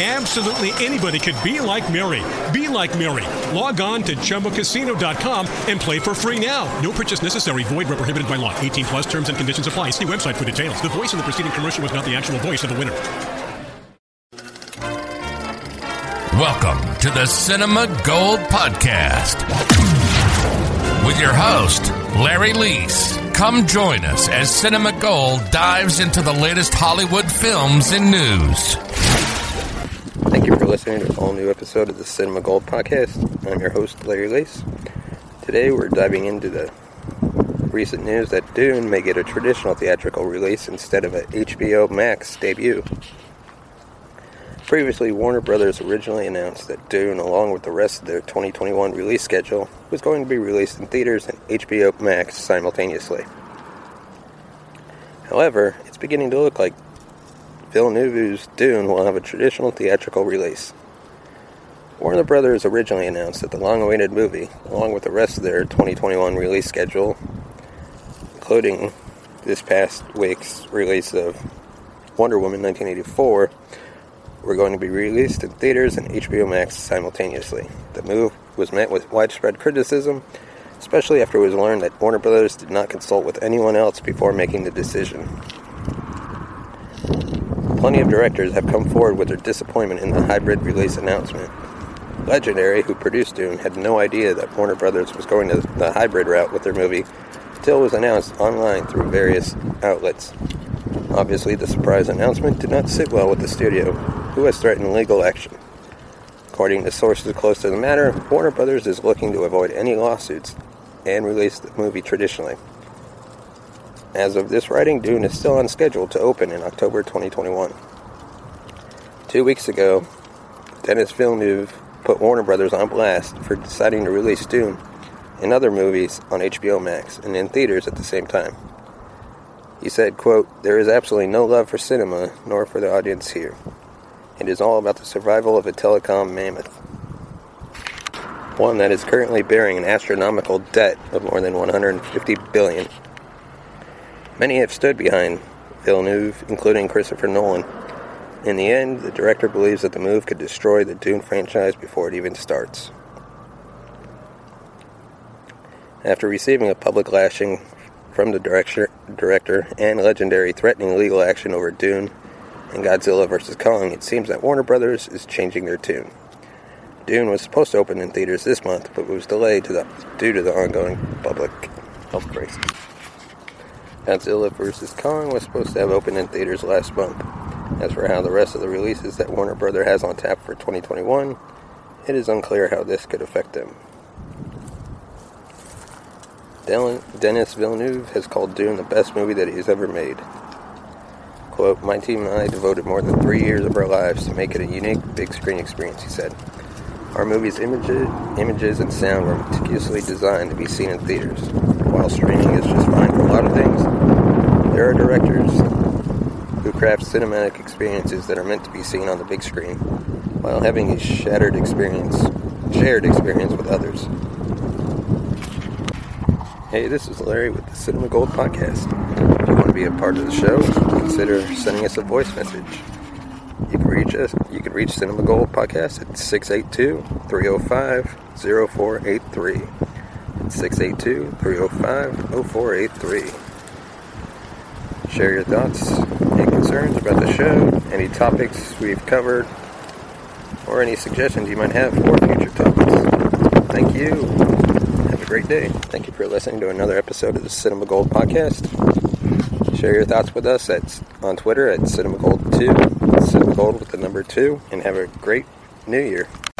Absolutely anybody could be like Mary. Be like Mary. Log on to ChumbaCasino.com and play for free now. No purchase necessary. Void where prohibited by law. 18 plus terms and conditions apply. See website for details. The voice in the preceding commercial was not the actual voice of the winner. Welcome to the Cinema Gold Podcast with your host, Larry Leese. Come join us as Cinema Gold dives into the latest Hollywood films and news. Listening to an all new episode of the Cinema Gold Podcast. I'm your host, Larry Lace. Today we're diving into the recent news that Dune may get a traditional theatrical release instead of a HBO Max debut. Previously, Warner Brothers originally announced that Dune, along with the rest of their 2021 release schedule, was going to be released in theaters and HBO Max simultaneously. However, it's beginning to look like Villeneuve's Dune will have a traditional theatrical release. Warner Brothers originally announced that the long awaited movie, along with the rest of their 2021 release schedule, including this past week's release of Wonder Woman 1984, were going to be released in theaters and HBO Max simultaneously. The move was met with widespread criticism, especially after it was learned that Warner Brothers did not consult with anyone else before making the decision. Plenty of directors have come forward with their disappointment in the hybrid release announcement. Legendary, who produced Dune, had no idea that Warner Brothers was going to the hybrid route with their movie until it was announced online through various outlets. Obviously, the surprise announcement did not sit well with the studio, who has threatened legal action. According to sources close to the matter, Warner Brothers is looking to avoid any lawsuits and release the movie traditionally. As of this writing, Dune is still on schedule to open in October 2021. Two weeks ago, Denis Villeneuve put Warner Brothers on blast for deciding to release Dune and other movies on HBO Max and in theaters at the same time. He said, quote, There is absolutely no love for cinema, nor for the audience here. It is all about the survival of a telecom mammoth. One that is currently bearing an astronomical debt of more than 150 billion. Many have stood behind Villeneuve, including Christopher Nolan. In the end, the director believes that the move could destroy the Dune franchise before it even starts. After receiving a public lashing from the director, director and Legendary threatening legal action over Dune and Godzilla vs. Kong, it seems that Warner Brothers is changing their tune. Dune was supposed to open in theaters this month, but was delayed to the, due to the ongoing public health crisis. Godzilla vs. Kong was supposed to have opened in theaters last month. As for how the rest of the releases that Warner Brother has on tap for 2021, it is unclear how this could affect them. Denis Villeneuve has called Dune the best movie that he's ever made. Quote, My team and I devoted more than three years of our lives to make it a unique big screen experience, he said. Our movie's images, images and sound were meticulously designed to be seen in theaters. While streaming is just fine for a lot of things, there are directors who craft cinematic experiences that are meant to be seen on the big screen while having a shattered experience, shared experience with others. Hey, this is Larry with the Cinema Gold Podcast. If you want to be a part of the show, consider sending us a voice message. You can reach us. You can reach Cinema Gold Podcast at 682-305-0483. 682-305-0483. Share your thoughts and concerns about the show, any topics we've covered, or any suggestions you might have for future topics. Thank you. Have a great day. Thank you for listening to another episode of the Cinema Gold Podcast. Share your thoughts with us at on Twitter at Cinema Gold 2, Cinema Gold with the number 2, and have a great new year.